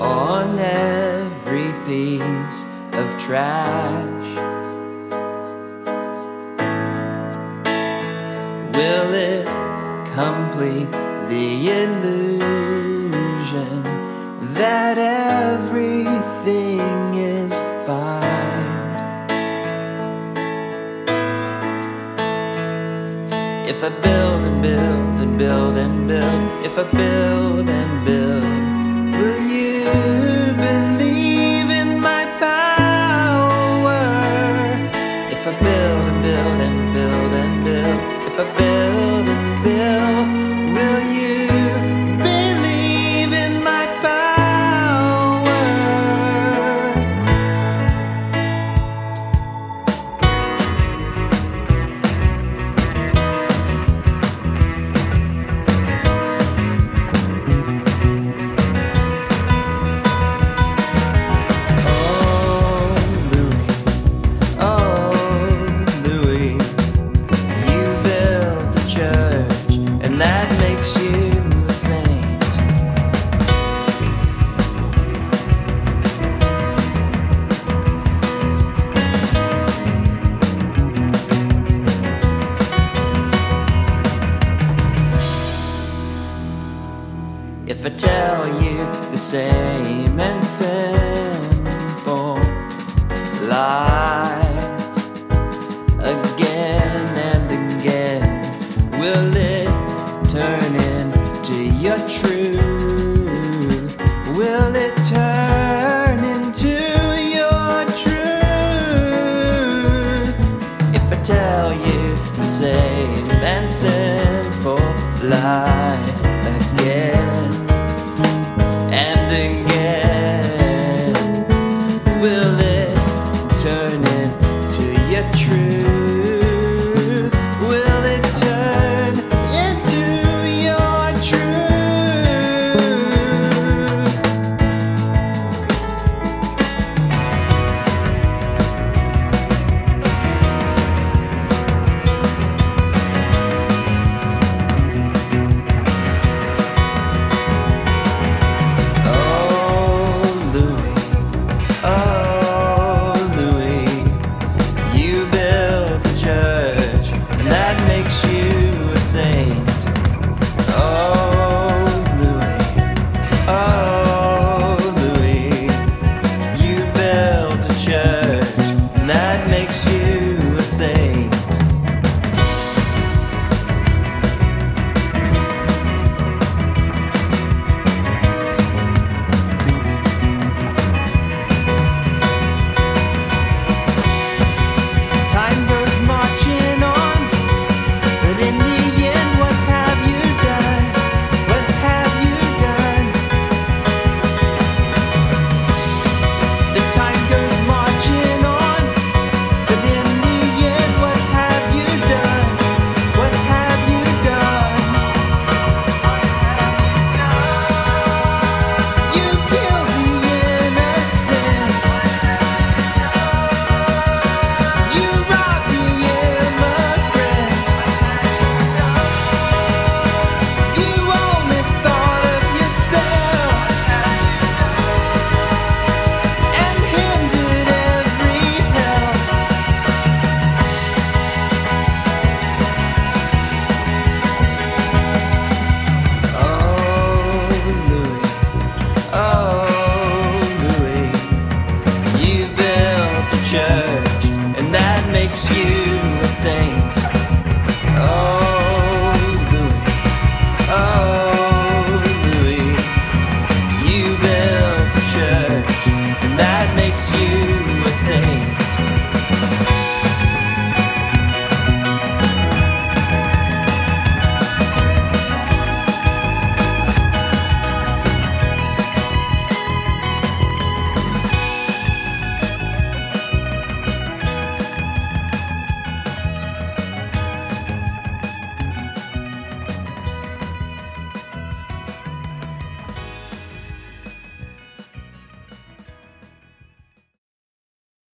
on every piece of trash? Will it complete the illusion that everything If I build and build and build and build, if I build and build, will you believe in my power? If I build and build and build and build, if I build same and simple life again and again. Will it turn into your truth? Will it turn into your truth? If I tell you the same and simple life.